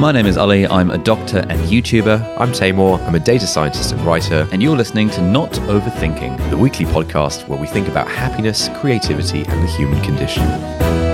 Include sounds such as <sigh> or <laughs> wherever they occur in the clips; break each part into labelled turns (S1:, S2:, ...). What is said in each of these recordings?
S1: My name is Ali. I'm a doctor and YouTuber,
S2: I'm Taimur. I'm a data scientist and writer,
S1: and you're listening to Not Overthinking.
S2: the weekly podcast where we think about happiness, creativity, and the human condition.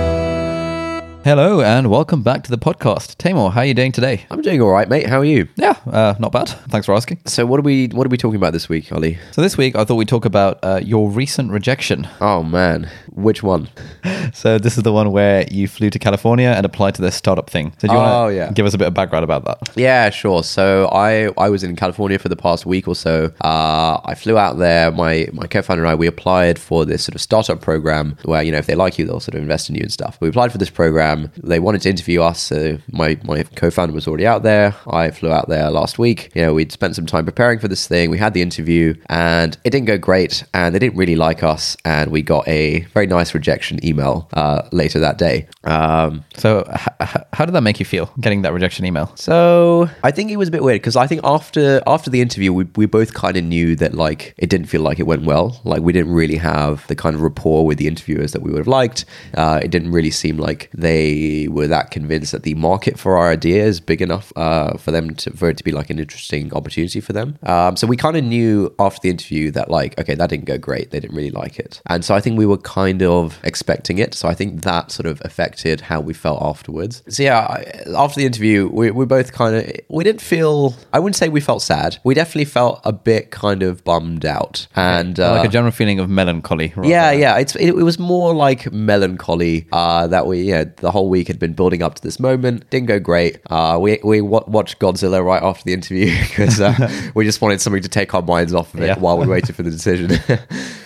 S1: Hello, and welcome back to the podcast. Taimur, how are you doing today?
S2: I'm doing all right, mate. How are you?
S1: Yeah, uh, not bad. Thanks for asking.
S2: So, what are we what are we talking about this week, Ali?
S1: So this week, I thought we'd talk about uh, your recent rejection.
S2: Oh man, which one? <laughs>
S1: So this is the one where you flew to California and applied to this startup thing. So do you
S2: Oh,
S1: want to
S2: yeah.
S1: give us a bit of background about that?
S2: Yeah, sure. So I I was in California for the past week or so. Uh, I flew out there. My my co-founder and I we applied for this sort of startup program where you know if they like you they'll sort of invest in you and stuff. We applied for this program. They wanted to interview us. So my my co-founder was already out there. I flew out there last week. You know we'd spent some time preparing for this thing. We had the interview and it didn't go great. And they didn't really like us. And we got a very nice rejection email uh, later that day. Um,
S1: So h- how did that make you feel getting that rejection email?
S2: so I think it was a bit weird because I think after after the interview, we, we both kind of knew that like it didn't feel like it went well. Like we didn't really have the kind of rapport with the interviewers that we would have liked. Uh, it didn't really seem like they were that convinced that the market for our idea is big enough uh, for them to for it to be like an interesting opportunity for them. Um, so we kind of knew after the interview that like okay that didn't go great. They didn't really like it, and so I think we were kind of expecting it. So I think that sort of affected how we felt afterwards. So yeah, I, after the interview, we, we both kind of we didn't feel. I wouldn't say we felt sad. We definitely felt a bit kind of bummed out, and uh,
S1: like a general feeling of melancholy. rather
S2: yeah,
S1: than-
S2: yeah. It's it, it was more like melancholy uh, that we yeah the whole week had been building up to this moment. Didn't go great. Uh, we we wa- watched Godzilla right after the interview <laughs> because uh, <laughs> we just wanted something to take our minds off of it
S1: Yeah.
S2: while we waited for the decision. <laughs>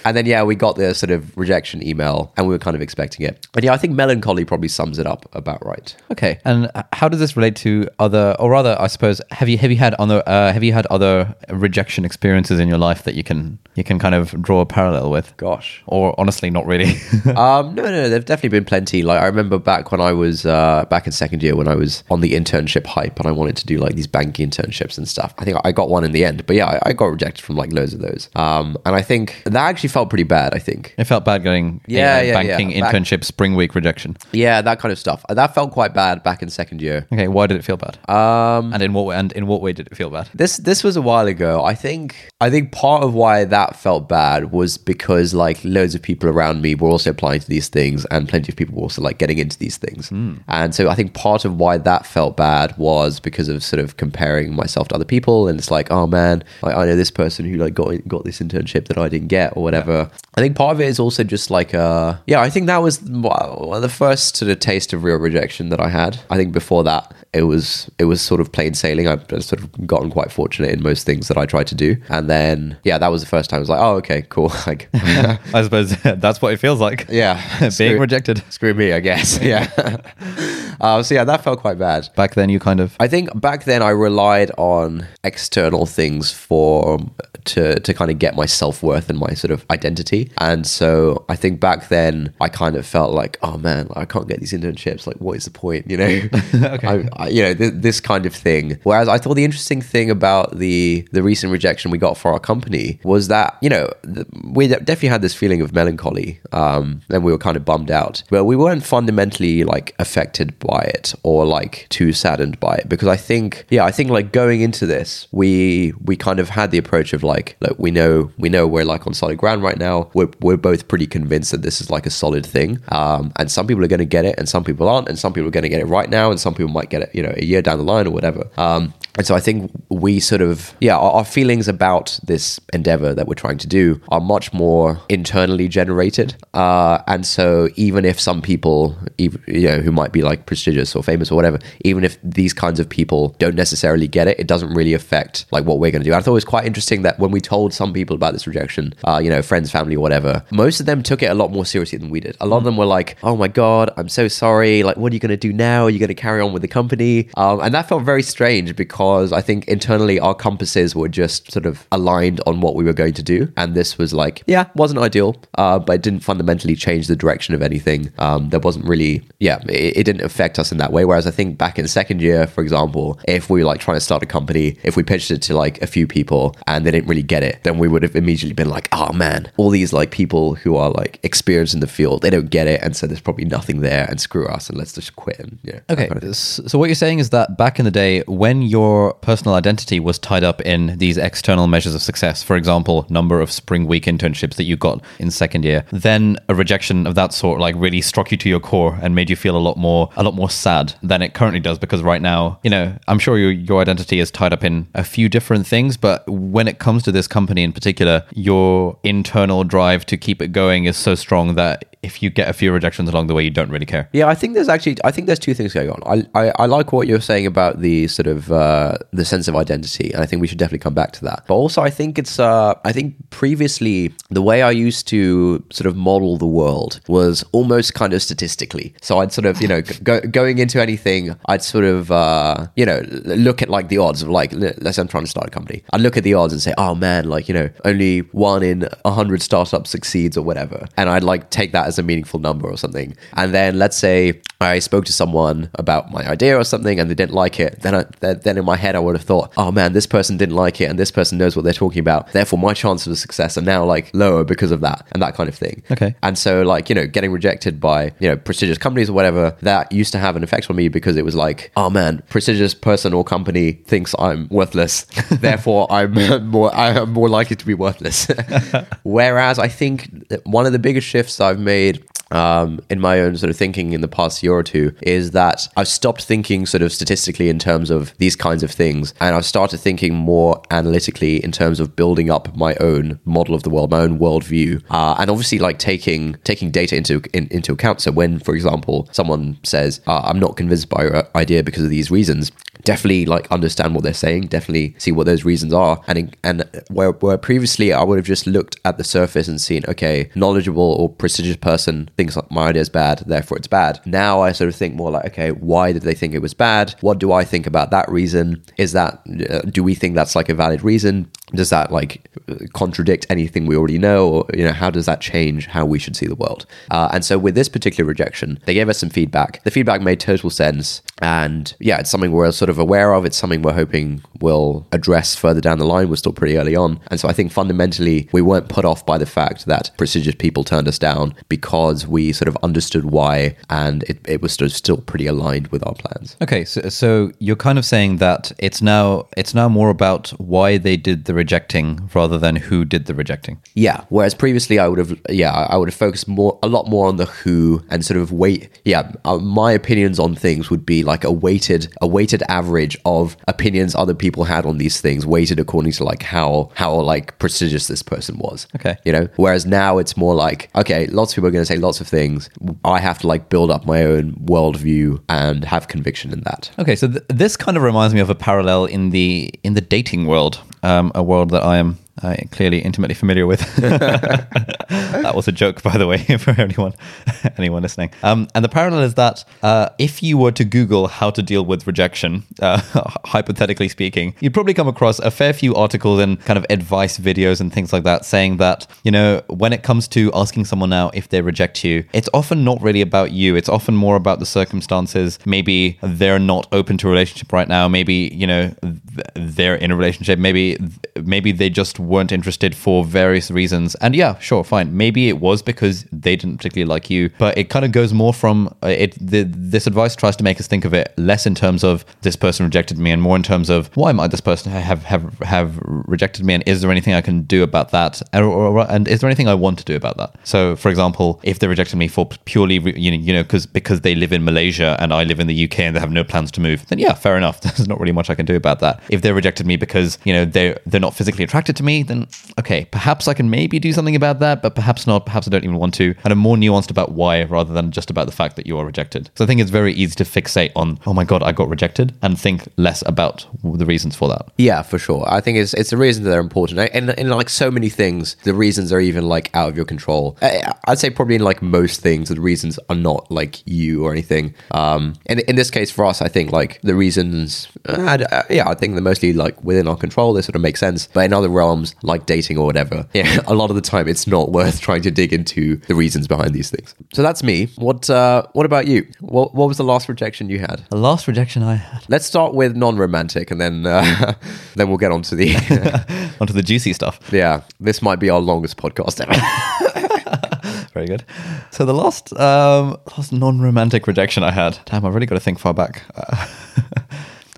S2: and then yeah, we got the sort of rejection email, and we were kind of expecting it. And yeah, I think melancholy probably sums it up about right.
S1: Okay. And how does this relate to other, or rather, I suppose, have you have you had other uh, have you had other rejection experiences in your life that you can you can kind of draw a parallel with?
S2: Gosh.
S1: Or honestly, not really. <laughs>
S2: um, no, no, there've definitely been plenty. Like I remember back when I was uh, back in second year when I was on the internship hype and I wanted to do like these banking internships and stuff. I think I got one in the end, but yeah, I, I got rejected from like loads of those. Um, and I think that actually felt pretty bad. I think.
S1: it felt bad going
S2: Yeah, yeah,
S1: banking
S2: yeah. Back-
S1: internship spring week rejection.
S2: Yeah, that kind of stuff. That felt quite bad back in second year.
S1: Okay, why did it feel bad?
S2: Um,
S1: and in what way, and in what way did it feel bad?
S2: This this was a while ago. I think I think part of why that felt bad was because like loads of people around me were also applying to these things, and plenty of people were also like getting into these things. And so I think part of why that felt bad was because of sort of comparing myself to other people, and it's like, oh man, I, I know this person who like got got this internship that I didn't get or whatever. I think part of it is also just like uh yeah. I think that was the first sort of taste of real rejection that I had. I think before that it was it was sort of plain sailing. I've sort of gotten quite fortunate in most things that I tried to do, and then yeah, that was the first time. I was like, oh okay, cool. <laughs> like <laughs>
S1: I suppose <laughs> that's what it feels like.
S2: yeah,
S1: Being
S2: screw-
S1: rejected.
S2: Screw me, I guess. Yeah. uh, so yeah, that felt quite bad.
S1: Back then, you kind of
S2: I think back then I relied on external things for to to kind of get my self worth and my sort of identity, and so I think back then I kind of felt like, oh man, I can't get these internships. Like, what is the point? You know, <laughs> I, I, you know, th- this kind of thing. Whereas I thought the interesting thing about the the recent rejection we got for our company was that you know th- we definitely had this feeling of melancholy, um, and we were kind of bummed out, but we weren't fundamentally like affected by it or like too saddened by it because I think yeah I think like going into this we we kind of had the approach of like look we know we know we're like on solid ground right now we're, we're both pretty convinced that this is like a solid thing. Um, and some people are going to get it and some people aren't and some people are going to get it right now and some people might get it you know a year down the line or whatever. Um, and so I think we sort of yeah our, our feelings about this endeavor that we're trying to do are much more internally generated. Uh, and so even if some people even, you know who might be like prestigious or famous or whatever even if these kinds of people don't necessarily get it it doesn't really affect like what we're going to do I thought it was quite interesting that when we told some people about this rejection uh, you know friends family whatever most of them took it a lot more seriously than we did. A lot of them were like oh my god I'm so sorry. Like what are you going to do now? Are you going to carry on with the company? Um, and that felt very strange because because I think internally our compasses were just sort of aligned on what we were going to do. And this was like, yeah, wasn't ideal, uh, but it didn't fundamentally change the direction of anything. Um, there wasn't really, yeah, it, it didn't affect us in that way. Whereas I think back in second year, for example, if we were like trying to start a company, if we pitched it to like a few people and they didn't really get it, then we would have immediately been like, oh man, all these like people who are like experienced in the field, they don't get it. And so there's probably nothing there and screw us and let's just quit. And yeah.
S1: Okay,
S2: kind of
S1: so what you're saying is that back in the day, when your personal identity was tied up in these external measures of success, for example, number of spring week internships that you got in second year, then a rejection of that sort like really struck you to your core and made you feel a lot more a lot more sad than it currently does because right now, you know, I'm sure your your identity is tied up in a few different things, but when it comes to this company in particular, your internal drive to keep it going is so strong that if you get a few rejections along the way, you don't really care.
S2: Yeah, I think there's actually I think there's two things going on. I I, I like what you're saying about the sort of uh, the sense of identity, and I think we should definitely come back to that. But also, I think it's uh, I think previously the way I used to sort of model the world was almost kind of statistically. So I'd sort of you know <laughs> go, going into anything, I'd sort of uh, you know look at like the odds of like let's say I'm trying to start a company. I'd look at the odds and say, oh man, like you know only one in a hundred startups succeeds or whatever, and I'd like take that as a meaningful number or something. And then let's say I spoke to someone about my idea or something and they didn't like it. Then I, then in my head I would have thought, oh man, this person didn't like it and this person knows what they're talking about. Therefore, my chances of success are now like lower because of that and that kind of thing.
S1: Okay.
S2: And so like you know getting rejected by you know prestigious companies or whatever that used to have an effect on me because it was like, oh man, prestigious person or company thinks I'm worthless. <laughs> Therefore, I'm <laughs> more I am more likely to be worthless. <laughs> Whereas I think one of the biggest shifts I've made um, in my own sort of thinking in the past year or two is that I've stopped thinking sort of statistically in terms of these kinds of things, and I've started thinking more analytically in terms of building up my own model of the world, my own worldview, uh, and obviously like taking taking data into in, into account. So when, for example, someone says, uh, "I'm not convinced by your idea because of these reasons," definitely like understand what they're saying, definitely see what those reasons are, and and where where previously I would have just looked at the surface and seen, okay, knowledgeable or prestigious person thinks like my idea is bad, therefore it's bad. Now I sort of think more like, okay, why did they think it was bad? What do I think about that reason? Is that uh, do we think that's like a valid reason? Does that like contradict anything we already know, or you know, how does that change how we should see the world? Uh, and so with this particular rejection, they gave us some feedback. The feedback made total sense, and yeah, it's something we're sort of aware of. It's something we're hoping will address further down the line. We're still pretty early on, and so I think fundamentally we weren't put off by the fact that prestigious people turned us down because we sort of understood why, and it, it was still still pretty aligned with our plans.
S1: Okay, so, so you're kind of saying that it's now it's now more about why they did the rejecting rather than who did the rejecting.
S2: Yeah. Whereas previously, I would have, yeah, I would have focused more, a lot more on the who and sort of wait. Yeah, uh, my opinions on things would be like a weighted, a weighted average of opinions other people had on these things, weighted according to like how how like prestigious this person was.
S1: Okay.
S2: You know. Whereas now it's more like, okay, lots of people are going to say lots of things. I have to like build up my own worldview and have conviction in that.
S1: Okay, so th- this kind of reminds me of a parallel in the in the dating world, um, a world that I am uh, clearly intimately familiar with. <laughs> that was a joke, by the way, <laughs> for anyone anyone listening. Um, and the parallel is that uh, if you were to Google how to deal with rejection, uh, <laughs> hypothetically speaking, you'd probably come across a fair few articles and kind of advice videos and things like that, saying that you know when it comes to asking someone now if they reject you, it's often not really about you. It's often more about the circumstances. Maybe they're not open to a relationship right now. Maybe you know th- they're in a relationship. Maybe maybe they just weren't interested for various reasons. And yeah, sure, fine. Maybe it was because they didn't particularly like you, but it kind of goes more from uh, it. The, this advice tries to make us think of it less in terms of this person rejected me, and more in terms of why might this person have have have rejected me, and is there anything I can do about that, and, or, and is there anything I want to do about that? So, for example, if they rejected me for purely you know you know because because they live in Malaysia and I live in the UK and they have no plans to move, then yeah, fair enough. <laughs> There's not really much I can do about that. If they rejected me because you know they they're not not physically attracted to me, then okay, perhaps I can maybe do something about that, but perhaps not. Perhaps I don't even want to. And I'm more nuanced about why rather than just about the fact that you are rejected. So I think it's very easy to fixate on, oh my God, I got rejected, and think less about the reasons for that.
S2: Yeah, for sure. I think it's it's the reasons that are important, and in like so many things, the reasons are even like out of your control. I, I'd say probably in like most things, the reasons are not like you or anything. Um, and in this case, for us, I think like the reasons, uh, yeah, I think they're mostly like within our control. They sort of make sense. But in other realms, like dating or whatever, yeah, <laughs> a lot of the time, it's not worth <laughs> trying to dig into the reasons behind these things. So that's me. What uh, What about you? What What was the last rejection you had?
S1: The last rejection I had.
S2: Let's start with non-romantic, and then uh, <laughs> then we'll get on to the
S1: onto the juicy stuff.
S2: Yeah, this might be our longest podcast ever.
S1: Very good. So the last um, last non-romantic rejection I had. Damn, I've really got to think far back. Uh,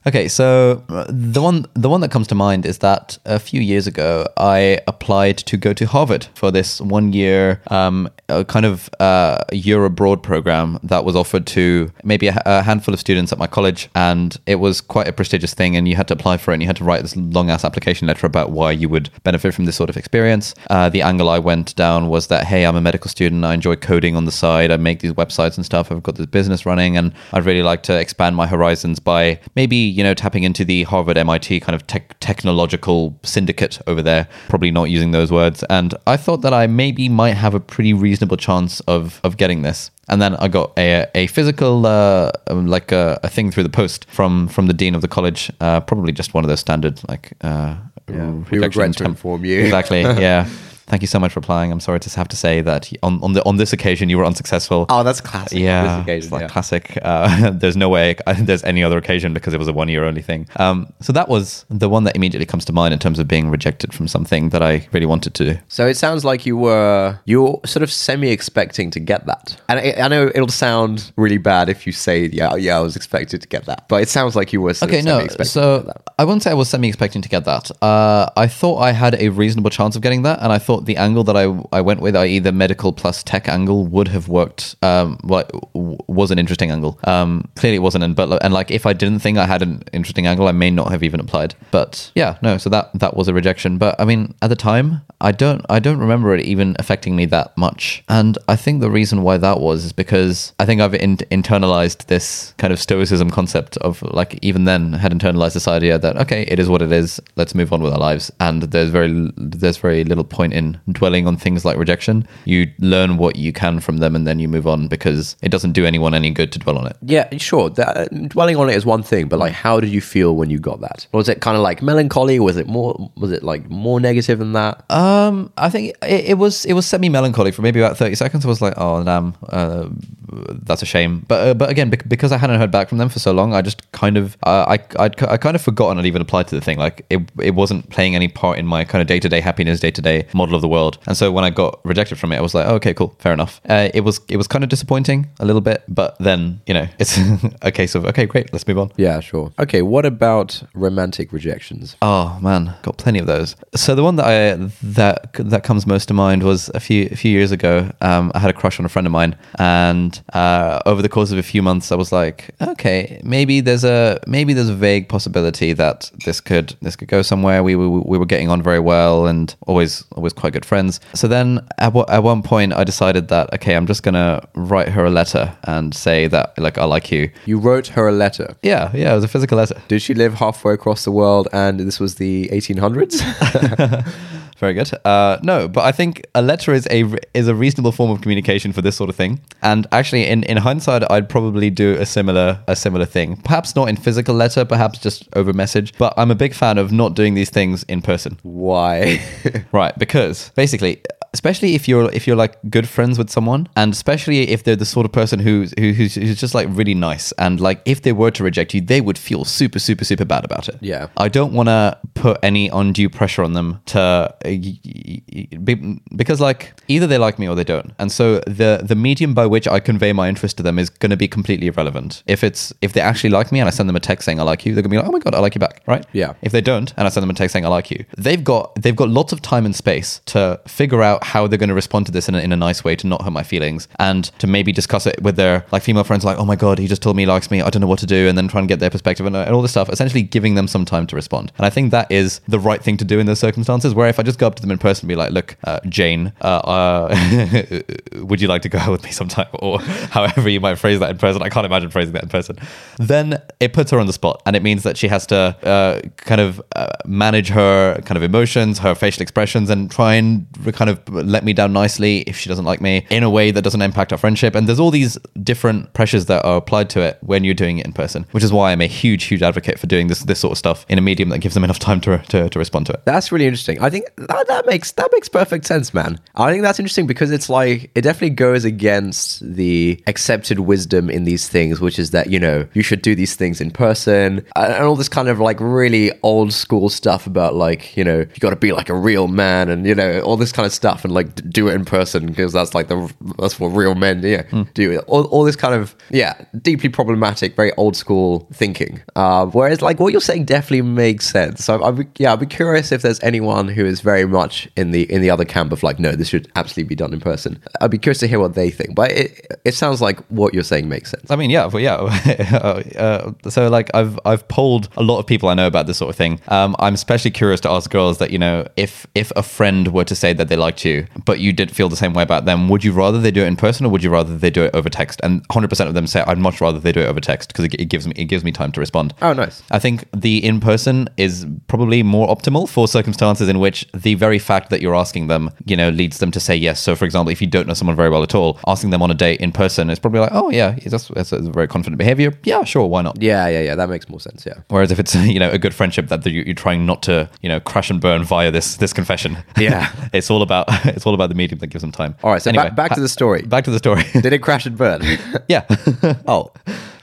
S1: Okay, so uh, the one the one that comes to mind is that a few years ago I applied to go to Harvard for this one year um, kind of uh, year abroad program that was offered to maybe a, a, handful of students at my college, and it was quite a prestigious thing. And you had to apply for it, and you had to write this long ass application letter about why you would benefit from this sort of experience. Uh, the angle I went down was that hey, I'm a medical student, I enjoy coding on the side, I make these websites and stuff, I've got this business running, and I'd really like to expand my horizons by maybe you know, tapping into the Harvard MIT kind of tech, technological syndicate over there, probably not using those words. And I thought that I maybe might have a pretty reasonable chance of, of getting this. And then I got a, a physical, uh, um, like a, a, thing through the post from, from the dean of the college, uh, probably just one of those standard, like, uh,
S2: yeah, we regret to inform you.
S1: Exactly. Yeah. <laughs> Thank you so much for applying. I'm sorry to have to say that on on, the, on this occasion you were unsuccessful.
S2: Oh, that's classic.
S1: Yeah, occasion, like yeah. classic. Uh, <laughs> there's no way <laughs> there's any other occasion because it was a one year only thing. Um, so that was the one that immediately comes to mind in terms of being rejected from something that I really wanted to do.
S2: So it sounds like you were you were sort of semi expecting to get that, and I, I, know it'll sound really bad if you say yeah yeah I was expected to get that, but it sounds like you were okay. no,
S1: so I wouldn't say I was semi expecting to get that. Uh, I thought I had a reasonable chance of getting that, and I thought the angle that I I went with, i.e., the medical plus tech angle, would have worked. Um, like was an interesting angle. Um, clearly it wasn't, but and like if I didn't think I had an interesting angle, I may not have even applied. But yeah, no. So that that was a rejection. But I mean, at the time, I don't I don't remember it even affecting me that much. And I think the reason why that was is because I think I've in- internalized this kind of stoicism concept of like even then had internalized this idea that okay, it is what it is. Let's move on with our lives. And there's very there's very little point in dwelling on things like rejection. You learn what you can from them and then you move on because it doesn't do anyone any good to dwell on it.
S2: Yeah, sure. That, uh, dwelling on it is one thing, but like, how did you feel when you got that? Was it kind of like melancholy? Was it more? Was it like more negative than that?
S1: Um, I think it, it was. It was semi melancholy for maybe about thirty seconds. I was like, oh damn, uh, that's a shame. But uh, but again, because I hadn't heard back from them for so long, I just kind of uh, I I'd, I kind of forgotten I'd even applied to the thing. Like it it wasn't playing any part in my kind of day to day happiness, day to day model of the world. And so when I got rejected from it, I was like, oh, okay, cool, fair enough. Uh, it was it was kind of disappointing a little bit, but then you know it's <laughs> a case of okay, great, let's move on.
S2: Yeah, sure. Okay, what about romantic rejections?
S1: Oh man, got plenty of those. So the one that I that that comes most to mind was a few a few years ago. Um, I had a crush on a friend of mine, and uh, over the course of a few months, I was like, okay, maybe there's a maybe there's a vague possibility that this could this could go somewhere. We were we were getting on very well and always always quite good friends. So then at, at one point, I decided that okay, I'm just gonna write her a letter and say that like I like you.
S2: You wrote her a letter.
S1: Yeah, yeah, it was a physical letter.
S2: Did she live halfway across the world and this was the 1800s? <laughs>
S1: Very good. Uh, no, but I think a letter is a is a reasonable form of communication for this sort of thing. And actually, in, in hindsight, I'd probably do a similar a similar thing. Perhaps not in physical letter, perhaps just over message. But I'm a big fan of not doing these things in person.
S2: Why? <laughs>
S1: right, because basically, especially if you're if you're like good friends with someone and especially if they're the sort of person who's who, who's, who's just like really nice and like if they were to reject you they would feel super super super bad about it.
S2: Yeah.
S1: I don't want to put any undue pressure on them to uh, because like either they like me or they don't. And so the the medium by which i convey my interest to them is going to be completely irrelevant. If it's if they actually like me and i send them a text saying i like you they're going to be like oh my god i like you back right?
S2: Yeah.
S1: If they don't and i send them a text saying i like you they've got they've got lots of time and space to figure out how they're going to respond to this in a, in a nice way to not hurt my feelings and to maybe discuss it with their like female friends like oh my god he just told me he likes me i don't know what to do and then try and get their perspective and, and all this stuff essentially giving them some time to respond. And i think that is the right thing to do in those circumstances where if i just go up to them in person and be like look uh, jane uh, uh, <laughs> would you like to go out with me sometime? <laughs> Or however you might phrase that in person. I can't imagine phrasing that in person. Then it puts her on the spot and it means that she has to uh, kind of uh, manage her kind of emotions her facial expressions and try and kind of let me down nicely if she doesn't like me in a way that doesn't impact our friendship and there's all these different pressures that are applied to it when you're doing it in person which is why i'm a huge huge advocate for doing this this sort of stuff in a medium that gives them enough time to, to, to respond to it
S2: That's really interesting. I think that, that makes that makes perfect sense, man. I think that's interesting because it's like it definitely goes against the accepted wisdom in these things, which is that you know you should do these things in person and and all this kind of like really old school stuff about like you know you got to be like a real man and you know all this kind of stuff and like do it in person because that's like the that's what real men yeah do. All, all this kind of yeah deeply problematic, very old school thinking. Uh, whereas like what you're saying definitely makes sense. So I'd be, yeah, I'd be curious if there's anyone who is very much in the in the other camp of like, no, this should absolutely be done in person. I'd be curious to hear what they think. But it it sounds like what you're saying makes sense.
S1: I mean, yeah, but yeah. <laughs> uh, so like, I've I've polled a lot of people I know about this sort of thing. Um, I'm especially curious to ask girls that you know, if if a friend were to say that they liked you, but you did feel the same way about them, would you rather they do it in person or would you rather they do it over text? And 100 percent of them say I'd much rather they do it over text because it, it gives me it gives me time to respond.
S2: Oh, nice.
S1: I think the in person is probably more optimal for circumstances in which the very fact that you're asking them, you know, leads them to say yes. So, for example, if you don't know someone very well at all, asking them on a date in person is probably like, oh yeah, that's, that's a very confident behavior. Yeah, sure, why not?
S2: Yeah, yeah, yeah. That makes more sense. Yeah.
S1: Whereas if it's <laughs> you know a good friendship that you- you're trying not to you know crash and burn via this this confession,
S2: Yeah. <laughs>
S1: it's all about <laughs> it's all about the medium that gives them time.
S2: All right. So back, back to the story.
S1: Back to the story. <laughs>
S2: Did it crash and burn? <laughs>
S1: yeah.
S2: oh,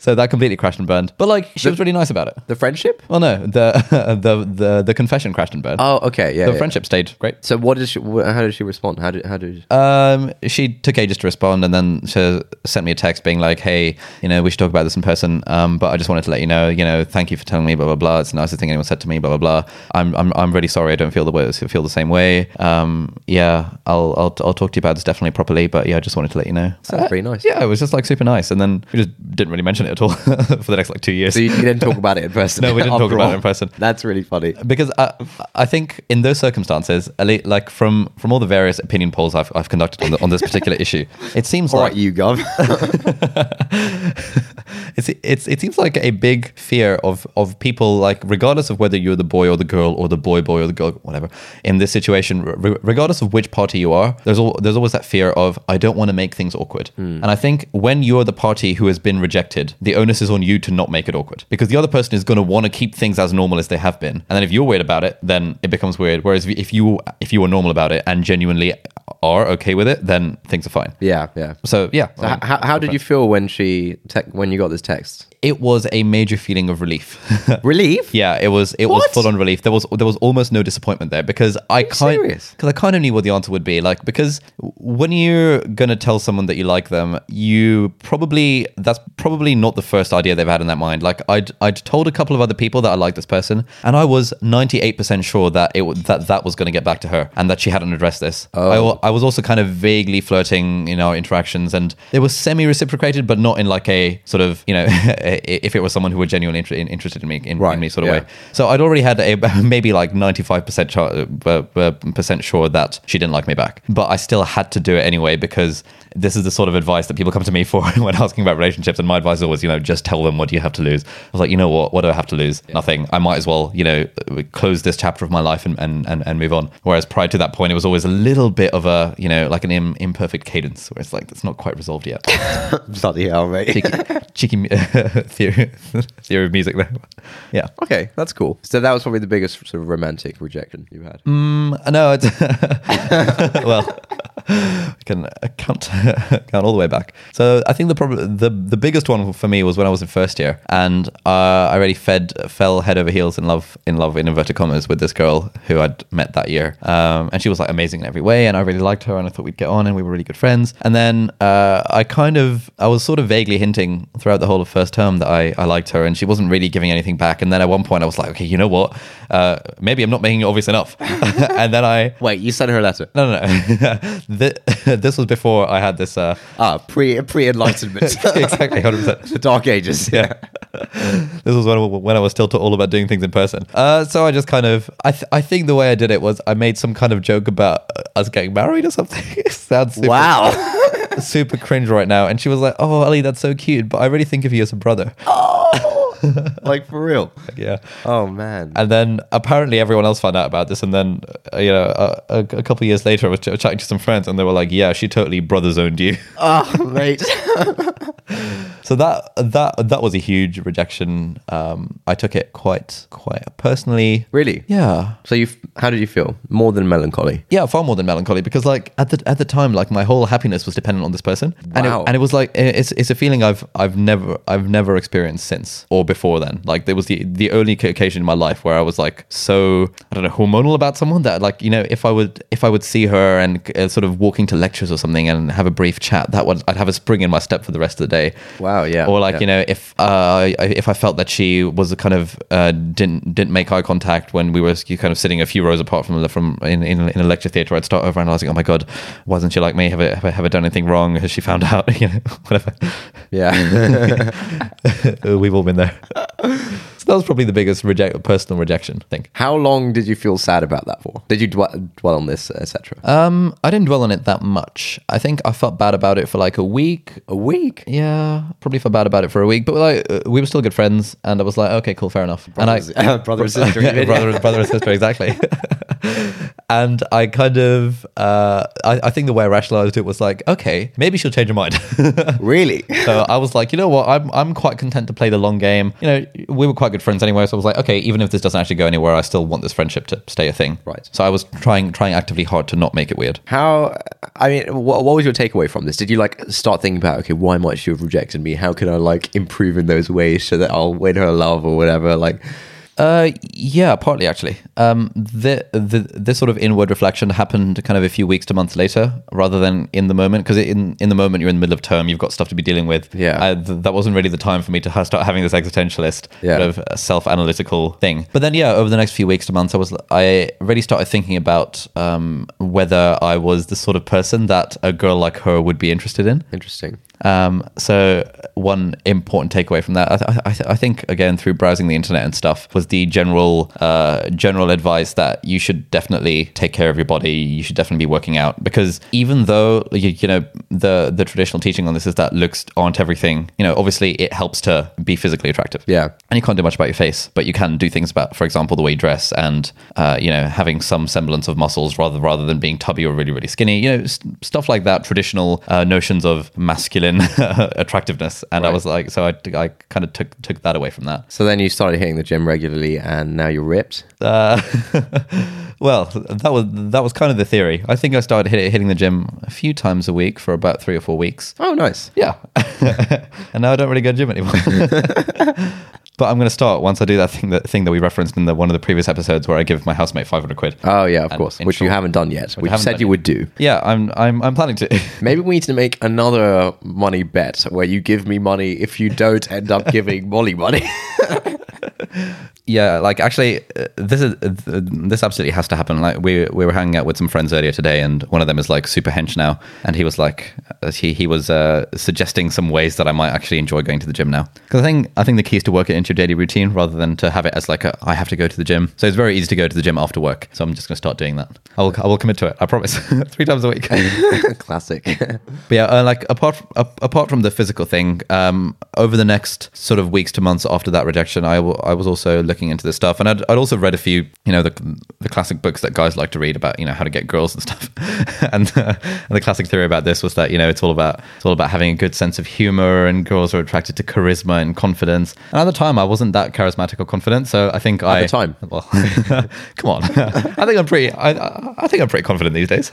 S1: so that completely crashed and burned. But like she was really nice about it.
S2: the friendship?
S1: Well, no, the <laughs> the the the confession crashed and burned.
S2: Oh, okay. Yeah.
S1: the
S2: yeah.
S1: friendship stayed great.
S2: So what did she? How did she respond? How did? How did?
S1: Um, she took ages to respond, and then she sent me a text being like, "Hey, you know, we should talk about this in person. Um, but I just wanted to let you know, you know, thank you for telling me, blah blah blah. It's the nicest thing anyone said to me, blah blah blah. I'm I'm I'm really sorry. I don't feel the way feel the same way. Um, yeah, I'll I'll I'll talk to you about this definitely properly. But yeah, I just wanted to let you know.
S2: Sounds pretty nice.
S1: Yeah, it was just like super nice, and then we just didn't really mention it at all <laughs> for the next like two years.
S2: So you, you didn't talk about it in <laughs> person.
S1: No, we didn't talk about
S2: all.
S1: it in person.
S2: That's really funny.
S1: because I, I think in those circumstances, like from from all the various opinion polls I've, I've conducted on, the, on this particular <laughs> issue, it seems
S2: All
S1: like
S2: right, YouGov.
S1: it's, it's it seems like a big fear of of people like regardless of whether you're the boy or the girl or the boy boy or the girl whatever in this situation re- regardless of which party you are there's al- there's always that fear of I don't want to make things awkward hmm. and I think when you're the party who has been rejected the onus is on you to not make it awkward. Because the other person is going to want to keep things as normal as they have been. And then if you're weird about it then it becomes weird. Whereas if you if you are normal about it and genuinely are okay with it then things are fine.
S2: Yeah, yeah.
S1: so yeah.
S2: So how, how did you feel when she te- when you got this text?
S1: It was a major feeling of relief. <laughs>
S2: Relief?
S1: yeah, it was it was full on relief. There was there was almost no disappointment there because I kind because I kind of knew what the answer would be. Like because when you're gonna tell someone that you like them, you probably that's probably not the first idea they've had in that mind. Like I'd I'd told a couple of other people that I like this person, and I was ninety eight percent sure that it that that was going to get back to her and that she hadn't addressed this. I,
S2: Oh.
S1: I was also kind of vaguely flirting in our interactions, and it was semi reciprocated, but not in like a sort of you know <laughs> if it was someone who were genuinely inter- interested in me in,
S2: Right,
S1: in me sort of
S2: yeah.
S1: way. So I'd already had a <laughs> maybe like ninety five percent uh, percent sure that she didn't like me back, but I still had to do it anyway because this is the sort of advice that people come to me for <laughs> when asking about relationships. And my advice is always, you know, just tell them what do you have to lose. I was like, you know what? What do I have to lose? Nothing. I might as well, you know, close this chapter of my life and, and, and, and move on. Whereas prior to that point, it was always a little bit of a, you know, like an Im- imperfect cadence where it's like, it's not quite resolved yet. <laughs>
S2: Bloody hell, mate.
S1: cheeky cheeky theory, <laughs> theory of music there. Yeah.
S2: okay, that's cool. So that was probably the biggest sort of romantic rejection you had.
S1: Mm, no, it's <laughs> well, I can count <laughs> count all the way back. So I think the problem, the the biggest one for me was when I was in first year, and uh, I already fed fell head over heels in love in love in inverted commas with this girl who I'd met that year, um, and she was like amazing in every way, and I really liked her, and I thought we'd get on, and we were really good friends. And then uh, I kind of I was sort of vaguely hinting throughout the whole of first term that I I liked her, and she wasn't really giving anything back. And then at one point I was like, okay, you know what? Uh, maybe I'm not making it obvious enough. <laughs> and then I
S2: Wait, you sent her a letter.
S1: no, no, no. <laughs> Th- <laughs> this was before I had this. Uh,
S2: Ah, pre pre enlightenment.
S1: exactly, hundred percent.
S2: the Dark Ages.
S1: Yeah, this was when I, when I was still all about doing things in person. Uh, so I just kind of, I, th- I think the way I did it was I made some kind of joke about uh, us getting married or something. sounds super,
S2: Wow.
S1: Super cringe right now. And she was like, "Oh, Ali, that's so cute, but I really think of you as a brother."
S2: Oh, like for real. <laughs>
S1: Yeah.
S2: Oh man.
S1: And then apparently everyone else found out about this. And then, uh, you know, a, a, a couple of years later, I was ch- chatting to some friends and they were like, yeah, she totally brother zoned you.
S2: oh mate. <laughs> <laughs>
S1: So that that that was a huge rejection. Um, I took it quite quite personally.
S2: really?
S1: Yeah,
S2: So you, how did you feel? More than melancholy.
S1: yeah, far more than melancholy because like at the at the time, like my whole happiness was dependent on this person, and
S2: Wow.
S1: it, and it was like it's it's a feeling I've I've never I've never experienced since or before then. Like there was the the only occasion in my life where I was like so I don't know hormonal about someone that like you know if I would if I would see her and uh, sort of walking to lectures or something and have a brief chat, that would I'd have a spring in my step for the rest of the day.
S2: Wow, yeah,
S1: Or like
S2: yeah.
S1: you know if uh, I- if I felt that she was a kind of uh, didn't didn't make eye contact when we were kind of sitting a few rows apart from the, from in, in, in a lecture theatre, I'd start over analyzing. Oh my god, wasn't she like me? Have I, have I, have I done anything wrong? Has she found out? <laughs> You know, whatever.
S2: Yeah. <laughs> <laughs>
S1: We've all been there. That was probably the biggest reject personal rejection thing.
S2: how long did you feel sad about that for? Did you dwell, dwell on this, etc.?
S1: Um, I didn't dwell on it that much. I think I felt bad about it for like a week.
S2: a week.
S1: Yeah, probably felt bad about it for a week, but like uh, we were still good friends, and I was like, okay, cool, fair enough.
S2: Brothers-
S1: and I, <laughs>
S2: brother and <laughs> sister, mean?
S1: brother, brother and sister, exactly. <laughs> and I kind of, uh, I, I think the way I rationalized it was like, okay, maybe she'll change her mind.
S2: Really?
S1: so I was like, you know what, I'm I'm quite content to play the long game. You know, we were quite good friends anyway, so I was like, okay, even if this doesn't actually go anywhere, I still want this friendship to stay a thing.
S2: Right.
S1: So I was trying trying actively hard to not make it weird.
S2: How? I mean, what, what was your takeaway from this? Did you like start thinking about okay, why might she have rejected me? How can I like improve in those ways so that I'll win her love or whatever? Like,
S1: Uh, yeah, partly actually. Um, the, the this sort of inward reflection happened kind of a few weeks to months later, rather than in the moment. Because in in the moment you're in the middle of term, you've got stuff to be dealing with.
S2: Yeah.
S1: uh, th- that wasn't really the time for me to ha- start having this existentialist
S2: Yeah.
S1: sort of self analytical thing. But then, yeah, over the next few weeks to months, I was I really started thinking about um, whether I was the sort of person that a girl like her would be interested in.
S2: interesting.
S1: Um, so one important takeaway from that, I, th- I, th- I think, again through browsing the internet and stuff, was the general uh, general advice that you should definitely take care of your body. You should definitely be working out because even though you, you know the the traditional teaching on this is that looks aren't everything. You know, obviously it helps to be physically attractive.
S2: Yeah.
S1: and you can't do much about your face, but you can do things about, for example, the way you dress and uh, you know having some semblance of muscles rather rather than being tubby or really really skinny. You know, s- stuff like that. Traditional uh, notions of masculine <laughs> attractiveness, and I was like, so I, I kind of took took that away from that.
S2: So then you started hitting the gym regularly, and now you're ripped.
S1: Uh, <laughs> well, that was that was kind of the theory. I think I started hit, hitting the gym a few times a week for about three or four weeks.
S2: Oh, nice.
S1: Yeah, <laughs> and now I don't really go to gym anymore. But I'm going to start once I do that thing that thing that we referenced in the one of the previous episodes where I give my housemate 500 quid.
S2: Oh yeah, of course. Which you haven't done yet.
S1: I
S2: Which you said you
S1: yet.
S2: would do.
S1: Yeah, I'm I'm I'm planning to. <laughs>
S2: Maybe we need to make another money bet where you give me money if you don't end up giving Molly money. <laughs> <laughs>
S1: yeah, like actually, uh, this is uh, this absolutely has to happen. Like we we were hanging out with some friends earlier today, and one of them is like super hench now, and he was like, uh, he he was uh, suggesting some ways that I might actually enjoy going to the gym now. Because I think I think the key is to work it into your daily routine rather than to have it as like a, I have to go to the gym. So it's very easy to go to the gym after work. So I'm just going to start doing that. I will I will commit to it. I promise. <laughs> Three times a week. <laughs>
S2: Classic. <laughs>
S1: But yeah, uh, like apart apart from the physical thing, um, over the next sort of weeks to months after that rejection, I wa- I was also looking into this stuff, and I'd, I'd also read a few, you know, the the classic books that guys like to read about, you know, how to get girls and stuff. <laughs> and, uh, and the classic theory about this was that you know it's all about it's all about having a good sense of humor, and girls are attracted to charisma and confidence. And at the time, I wasn't that charismatic or confident, so I think I
S2: the time? <laughs>
S1: well, <laughs> come on. I think I'm pretty. I, I- I think I'm pretty confident these days.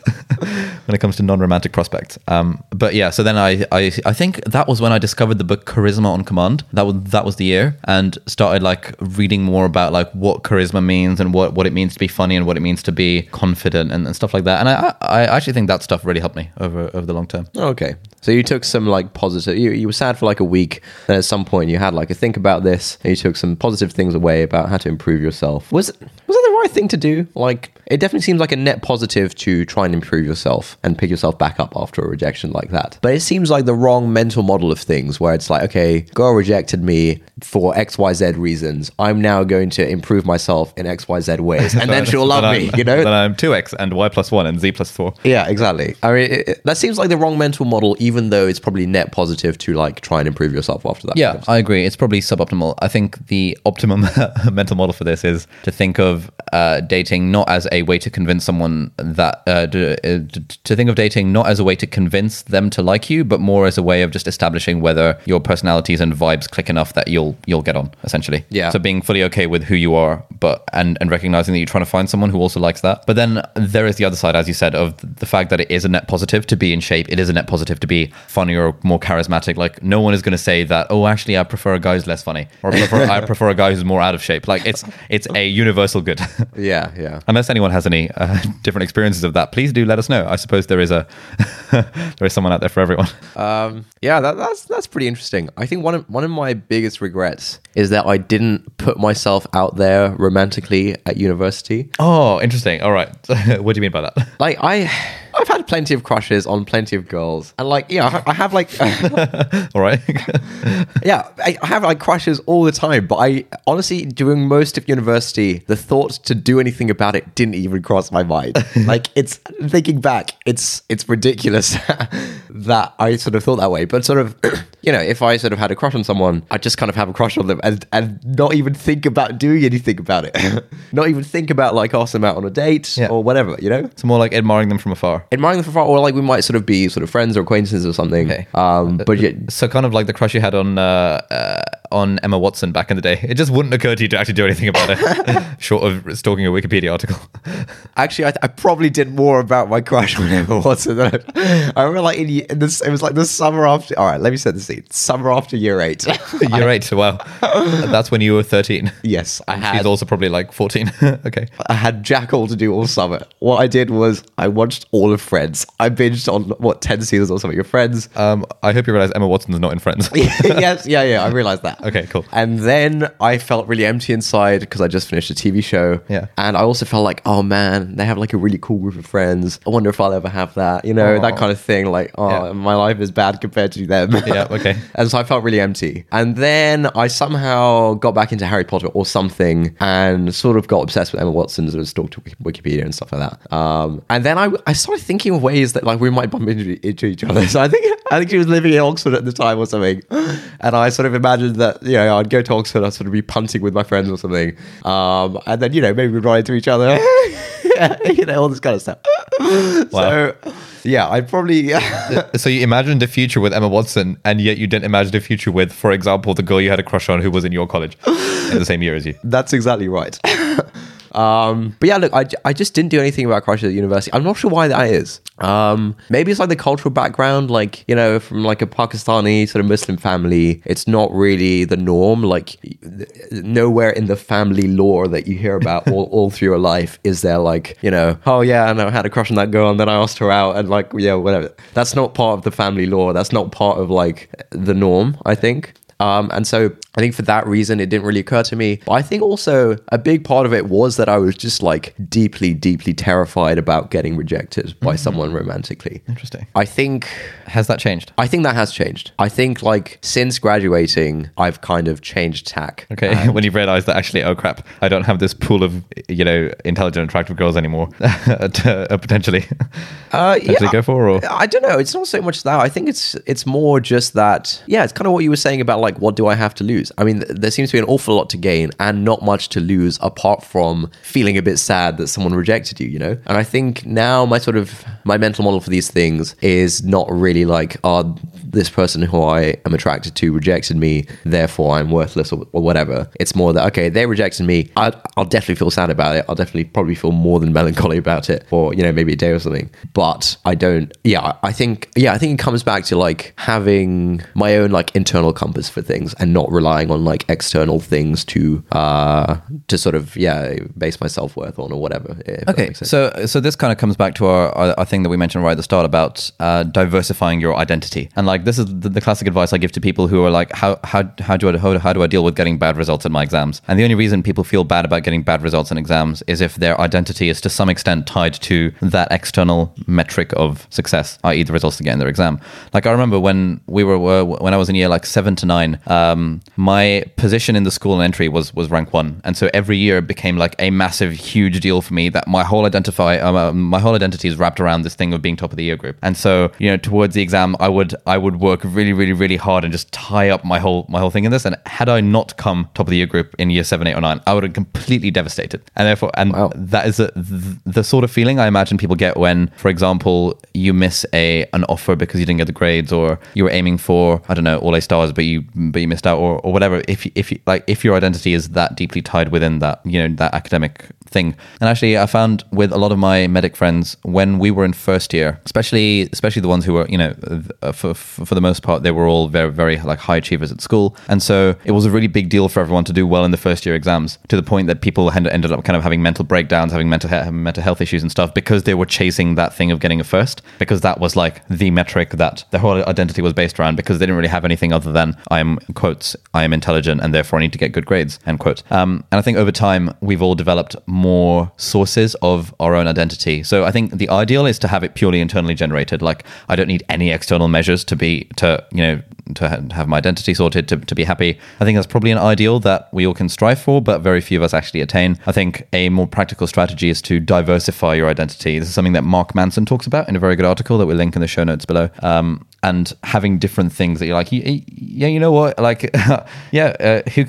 S1: when it comes to non-romantic prospects. Um, but yeah, so then I, I I think that was when I discovered the book Charisma on Command. That was that was the year, and started like reading more about like what charisma means and what what it means to be funny and what it means to be confident and, and stuff like that. And I I actually think that stuff really helped me over over the long term.
S2: Okay. So you took some like positive. You, you were sad for like a week, and at some point you had like a think about this, and you took some positive things away about how to improve yourself. Was it was that right thing to do? Like, it definitely seems like a net positive to try and improve yourself and pick yourself back up after a rejection like that. But it seems like the wrong mental model of things, where it's like, okay, girl rejected me for X Y Z reasons. I'm now going to improve myself in X Y Z ways, and then <laughs> she'll love me. You know,
S1: then I'm two X and Y plus one and Z plus four.
S2: Yeah, exactly. I mean, it, it, that seems like the wrong mental model, even though it's probably net positive to like try and improve yourself after that.
S1: Yeah, I agree. It's probably suboptimal. I think the optimum <laughs> mental model for this is to think of uh, dating not as a way to convince someone that uh, to, uh, to think of dating not as a way to convince them to like you, but more as a way of just establishing whether your personalities and vibes click enough that you'll you'll get on. Essentially,
S2: Yeah.
S1: So being fully okay with who you are, but and and recognizing that you're trying to find someone who also likes that. But then there is the other side, as you said, of the fact that it is a net positive to be in shape. It is a net positive to be funny or more charismatic. Like no one is going to say that. Oh, actually, I prefer a guy who's less funny, or I prefer, I prefer a guy who's more out of shape. Like it's it's a universal good. <laughs>
S2: yeah, yeah.
S1: Unless anyone has any uh, <laughs> different experiences of that, please do let us know. I suppose there is a <laughs> there is someone out there for everyone.
S2: Um, yeah, that, that's that's pretty interesting. I think one of one of my biggest regrets is that I didn't put myself out there romantically at university.
S1: Oh, interesting. All right, <laughs> what do you mean by that?
S2: Like I, I've had plenty of crushes on plenty of girls, and like yeah, I have like <laughs>
S1: All right. <laughs>
S2: yeah, I I have like crushes all the time. But I honestly, during most of university, the thought to do anything about it didn't even cross my mind. <laughs> like it's thinking back, it's it's ridiculous that I sort of thought that way. But sort of, <clears throat> you know, if I sort of had a crush on someone, I just kind of have a crush on them and and not even think about doing anything about it. not even think about like asking them out on a date
S1: Yeah.
S2: or whatever. You know.
S1: it's more like admiring them from afar.
S2: Admiring them from far, or like we might sort of be sort of friends or acquaintances or something.
S1: Okay.
S2: Um, but yet,
S1: So kind of like the crush you had on uh, uh, on Emma Watson back in the day. It just wouldn't occur to you to actually do anything about it, <laughs> short of stalking a Wikipedia article.
S2: Actually, I, I probably did more about my crush on Emma Watson. Than I, I remember, like in, in this, it was like the summer after. All right, let me set the scene. Summer after year eight. <laughs> <laughs>
S1: year eight. right. Wow, that's when you were 13.
S2: yes, I had.
S1: She's also probably like 14. okay.
S2: I had jack all to do all summer. What I did was I watched all of Friends. I binged on what ten seasons or something of your Friends.
S1: Um, I hope you realize Emma Watson's not in Friends.
S2: yes, yeah, yeah. I realized that. <laughs>
S1: Okay, cool.
S2: And then I felt really empty inside because I just finished a TV show.
S1: Yeah.
S2: And I also felt like, oh man, they have like a really cool group of friends. I wonder if I'll ever have that. You know, that kind of thing. Like, oh,
S1: Yeah.
S2: my life is bad compared to them. <laughs>
S1: Yeah, okay. <laughs>
S2: and so I felt really empty. And then I somehow got back into Harry Potter or something and sort of got obsessed with Emma Watson, sort of stalked Wiki- Wikipedia and stuff like that. Um, and then I, I started thinking of ways that like we might bump into, into each other. So I think I think she was living in Oxford at the time or something. <gasps> And I sort of imagined that, you know, I'd go to Oxford, I'd sort of be punting with my friends or something. Um, and then, you know, maybe we'd run into each other. <laughs> you know, all this kind of stuff. <laughs> So yeah, I'd probably <laughs>
S1: So you imagined a future with Emma Watson, and yet you didn't imagine a future with, for example, the girl you had a crush on who was in your college in the same year as you.
S2: That's exactly right. Um, but yeah, look, I, I just didn't do anything about crushes at university. I'm not sure why that is. Um, maybe it's like the cultural background, like, you know, from like a Pakistani sort of Muslim family, it's not really the norm. Like, nowhere in the family lore that you hear about all, <laughs> all through your life is there like, you know, oh yeah, and I had a crush on that girl and then I asked her out and like, yeah, whatever. That's not part of the family lore. That's not part of like the norm, I think. Um, and so I think for that reason, it didn't really occur to me. But I think also a big part of it was that I was just like deeply, deeply terrified about getting rejected by someone romantically.
S1: Interesting.
S2: I think
S1: Has that changed?
S2: I think that has changed. I think like since graduating, I've kind of changed tack.
S1: Okay, <laughs> when you realize that actually, oh crap, I don't have this pool of you know intelligent, attractive girls anymore <laughs> to uh, potentially <laughs>
S2: Uh,
S1: potentially go for, or
S2: I don't know. It's not so much that. I think it's it's more just that. Yeah, it's kind of what you were saying about like what do I have to lose? I mean, th- there seems to be an awful lot to gain and not much to lose apart from feeling a bit sad that someone rejected you. You know. And I think now my sort of my mental model for these things is not really like oh this person who I am attracted to rejected me, therefore I'm worthless or, or whatever. It's more that okay, they rejected me. i I'll definitely feel sad about it. I'll definitely probably feel more than <laughs> melancholy about it for you know maybe a day or something. But I don't. Yeah, I think yeah, I think it comes back to like having my own like internal compass for things and not relying on like external things to uh to sort of yeah base my self worth on or whatever.
S1: Okay, so so this kind of comes back to our, our, our thing that we mentioned right at the start about uh, diversifying your identity, and like this is the, the classic advice I give to people who are like, how how how do I how, how do I deal with getting bad results in my exams? And the only reason people feel bad about getting bad results in exams is if their identity is to some extent tied to that external metric of success, i.e., the results they get in their exam. Like I remember when we were when I was in year like seven to nine, um, my position in the school entry was was rank one, and so every year it became like a massive, huge deal for me that my whole identify um, uh, my whole identity is wrapped around this thing of being top of the year group. And so you know, towards the exam, I would I would work really, really, really hard and just tie up my whole my whole thing in this. And had I not come top of the year group in year seven, eight, or nine, I would have completely devastated. And therefore, and
S2: Wow.
S1: that is a, th- the sort of feeling I imagine people get when, for example, you miss a an offer because you didn't get the grades, or you were aiming for I don't know all A stars, but you but you missed out, or, or whatever. If if like if your identity is that deeply tied within that you know that academic thing, and actually I found with a lot of my medic friends when we were in first year, especially especially the ones who were you know for for for the most part they were all very very like high achievers at school, and so it was a really big deal for everyone to do well in the first year exams to the point that people ended up kind of having mental breakdowns, having mental mental health issues and stuff because they were chasing that thing of getting a first because that was like the metric that their whole identity was based around because they didn't really have anything other than I am quotes I am intelligent and therefore I need to get good grades end quote. Um, and I think over time we've all developed sources of our own identity. So I think the ideal is to have it purely internally generated. Like I don't need any external measures to be to you know to ha- have my identity sorted to, to be happy. I think that's probably an ideal that we all can strive for, but very few of us actually attain. I think a more practical strategy is to diversify your identity. This is something that Mark Manson talks about in a very good article that we'll link in the show notes below. Um, and having different things that you're like, "Y- y- yeah, you know what? <laughs> Like, <laughs> yeah, uh, who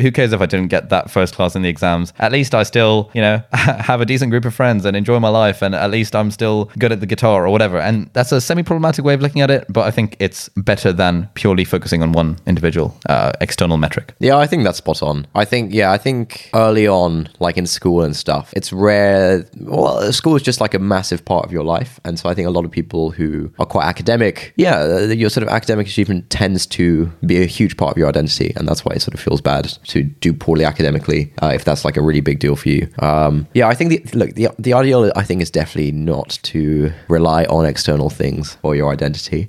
S1: who cares if I didn't get that first class in the exams? At least I still, you know, <laughs> have a decent group of friends and enjoy my life, and at least I'm still good at the guitar or whatever. And that's a semi-problematic way of looking at it, but I think it's better than purely focusing on one individual uh, external metric.
S2: Yeah, I think that's spot on. I think, yeah, I think early on, like in school and stuff, it's rare. Well, school is just like a massive part of your life. And so I think a lot of people who are quite academic, yeah, uh, your sort of academic achievement tends to be a huge part of your identity. And that's why it sort of feels bad to do poorly academically uh, if that's like a really big deal for you. Um, yeah, I think, the, look, the, the ideal, I think, is definitely not to rely on external things for your identity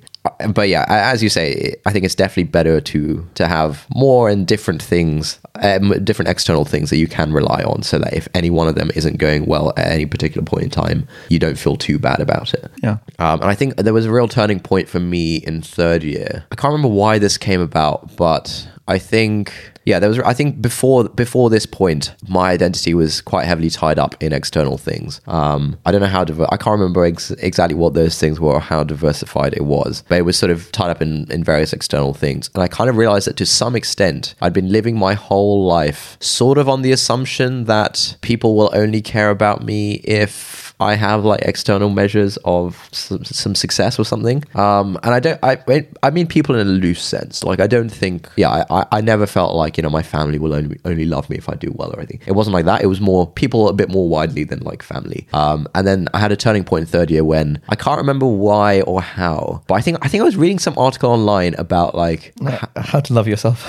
S2: but yeah, as you say, I think it's definitely better to to have more and different things, um, different external things that you can rely on, so that if any one of them isn't going well at any particular point in time, you don't feel too bad about it.
S1: Yeah.
S2: Um, and I think there was a real turning point for me in third year. I can't remember why this came about, but I think yeah, there was. I think before before this point, my identity was quite heavily tied up in external things. Um, I don't know how diver- I can't remember ex- exactly what those things were or how diversified it was, but it was sort of tied up in in various external things. And I kind of realized that to some extent, I'd been living my whole life sort of on the assumption that people will only care about me if I have like external measures of some, some success or something. Um, and I don't, I, I mean people in a loose sense. Like I don't think, yeah, I, I- I never felt like, you know, my family will only, only love me if I do well or anything. It wasn't like that. It was more people a bit more widely than like family. Um, and then I had a turning point in third year when I can't remember why or how, but I think, I think I was reading some article online about like,
S1: How to love yourself.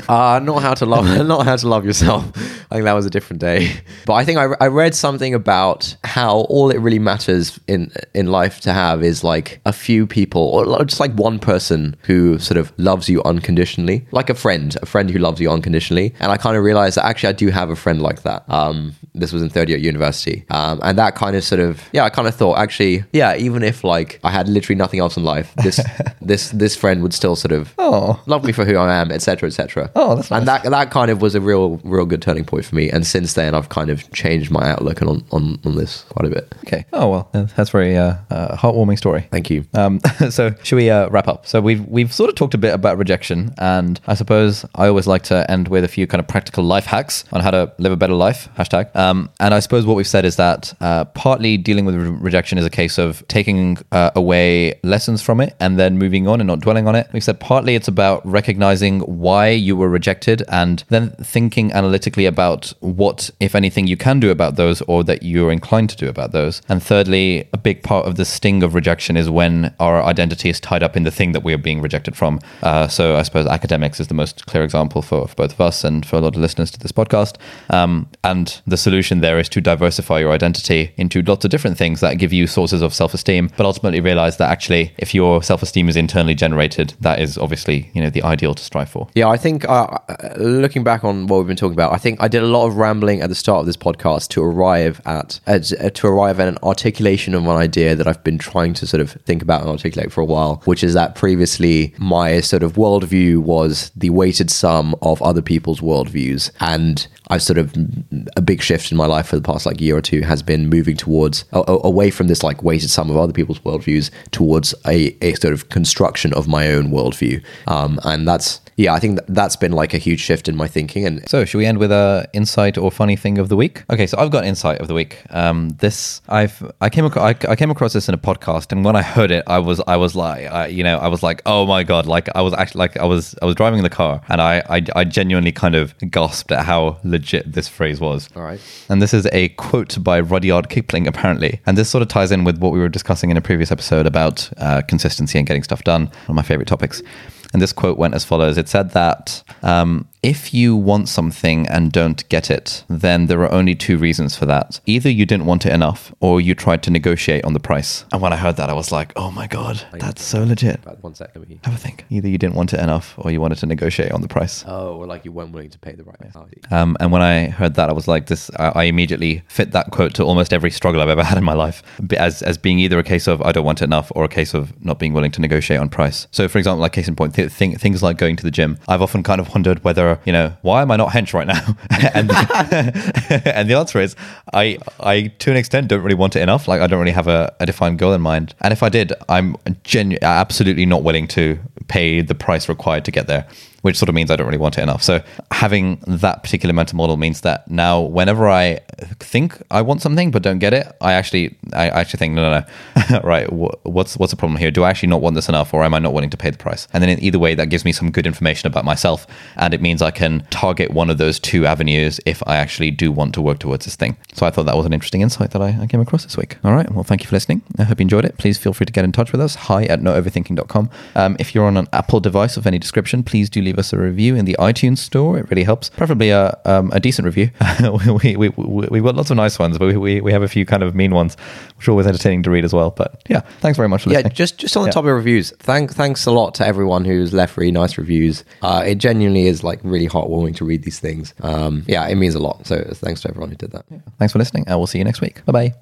S1: <laughs>
S2: uh, not how to love, <laughs> not how to love yourself. I think that was a different day. But I think I, I read something about how all it really matters in in life to have is like a few people, or just like one person who sort of loves you unconditionally, like a friend, a friend who loves you unconditionally. And I kind of realized that actually I do have a friend like that. Um, this was in third year at university, um, and that kind of sort of yeah, I kind of thought actually yeah, even if like I had literally nothing else in life, this <laughs> this this friend would still sort of
S1: Oh.
S2: love me for who I am, etc., etc.
S1: Oh, that's
S2: and that that kind of was a real real good turning point for me. And since then, I've kind of changed my outlook on on, on this quite a bit.
S1: Okay. Oh well, that's very uh, uh, heartwarming story.
S2: Thank you.
S1: Um, <laughs> so should we uh, wrap up? So we've we've sort of talked a bit about rejection, and I suppose I always like to end with a few kind of practical life hacks on how to live a better life. Hashtag. Um, and I suppose what we've said is that uh, partly dealing with re- rejection is a case of taking uh, away lessons from it and then moving on and not dwelling on it. We've said partly it's about recognizing why you were rejected and then thinking analytically about what, if anything, you can do about those or that you're inclined to do about those. And thirdly, a big part of the sting of rejection is when our identity is tied up in the thing that we are being rejected from. Uh, so I suppose academics is the most clear example for, for both of us and for a lot of listeners to this podcast. Um, and the solution there is to diversify your identity into lots of different things that give you sources of self-esteem, but ultimately realize that actually, if your self-esteem is internally generated, that is obviously you know the ideal to strive for.
S2: Yeah, I think uh, looking back on what we've been talking about, I think I did a lot of rambling at the start of this podcast to arrive at uh, to arrive at an articulation of an idea that I've been trying to sort of think about and articulate for a while, which is that previously my sort of worldview was the weighted sum of other people's worldviews, and I've sort of a big shift in my life for the past like year or two has been moving towards a, away from this like weighted sum of other people's worldviews towards a, a sort of construction of my own worldview, um, and that's yeah, I think that that's been like a huge shift in my thinking. And
S1: So, should we end with a insight or funny thing of the week? Okay, so I've got insight of the week. Um, this I've I came across I, I came across this in a podcast, and when I heard it, I was I was like, I, you know, I was like, oh my god, like I was actually like I was I was driving the car, and I I, I genuinely kind of gasped at how legit this phrase was.
S2: all right,
S1: And this is a quote by Rudyard Kipling, apparently. And this sort of ties in with what we were discussing in a previous episode about uh, consistency and getting stuff done, one of my favorite topics. And this quote went as follows. It said that um, if you want something and don't get it, then there are only two reasons for that. Either you didn't want it enough, or you tried to negotiate on the price. And when I heard that, I was like, oh my God, that's so legit.
S2: About one sec, let me.
S1: Have a think. Either you didn't want it enough, or you wanted to negotiate on the price.
S2: Oh, or like you weren't willing to pay the right. Oh,
S1: Um, and when I heard that, I was like, "This." I, I immediately fit that quote to almost every struggle I've ever had in my life, as as being either a case of I don't want it enough, or a case of not being willing to negotiate on price. So, for example, like case in point, th- thing, things like going to the gym. I've often kind of wondered whether you know why am I not hench right now, <laughs> and <laughs> and the answer is I I to an extent don't really want it enough. Like I don't really have a, a defined goal in mind, and if I did, I'm genu- absolutely not willing to pay the price required to get there which sort of means I don't really want it enough. So having that particular mental model means that now whenever I think I want something but don't get it, I actually I actually think no no no <laughs> right wh- what's what's the problem here? Do I actually not want this enough or am I not willing to pay the price? And then in either way that gives me some good information about myself and it means I can target one of those two avenues if I actually do want to work towards this thing. So I thought that was an interesting insight that I, I came across this week. All right, well thank you for listening. I hope you enjoyed it. Please feel free to get in touch with us. Hi at notoverthinking.com. Um, if you're on an Apple device of any description, please do leave us a review in the iTunes store. It really helps. Preferably a, um, a decent review. <laughs> we, we, we, we've got lots of nice ones, but we, we, we have a few kind of mean ones, which are always entertaining to read as well. But yeah, thanks very much for
S2: Yeah, just just on the
S1: Yeah.
S2: topic of reviews, thank thanks a lot to everyone who's left really nice reviews. Uh, it genuinely is like really heartwarming to read these things. Um, yeah, it means a lot. So thanks to everyone who did that.
S1: Thanks for listening, and we'll see you next week. Bye bye.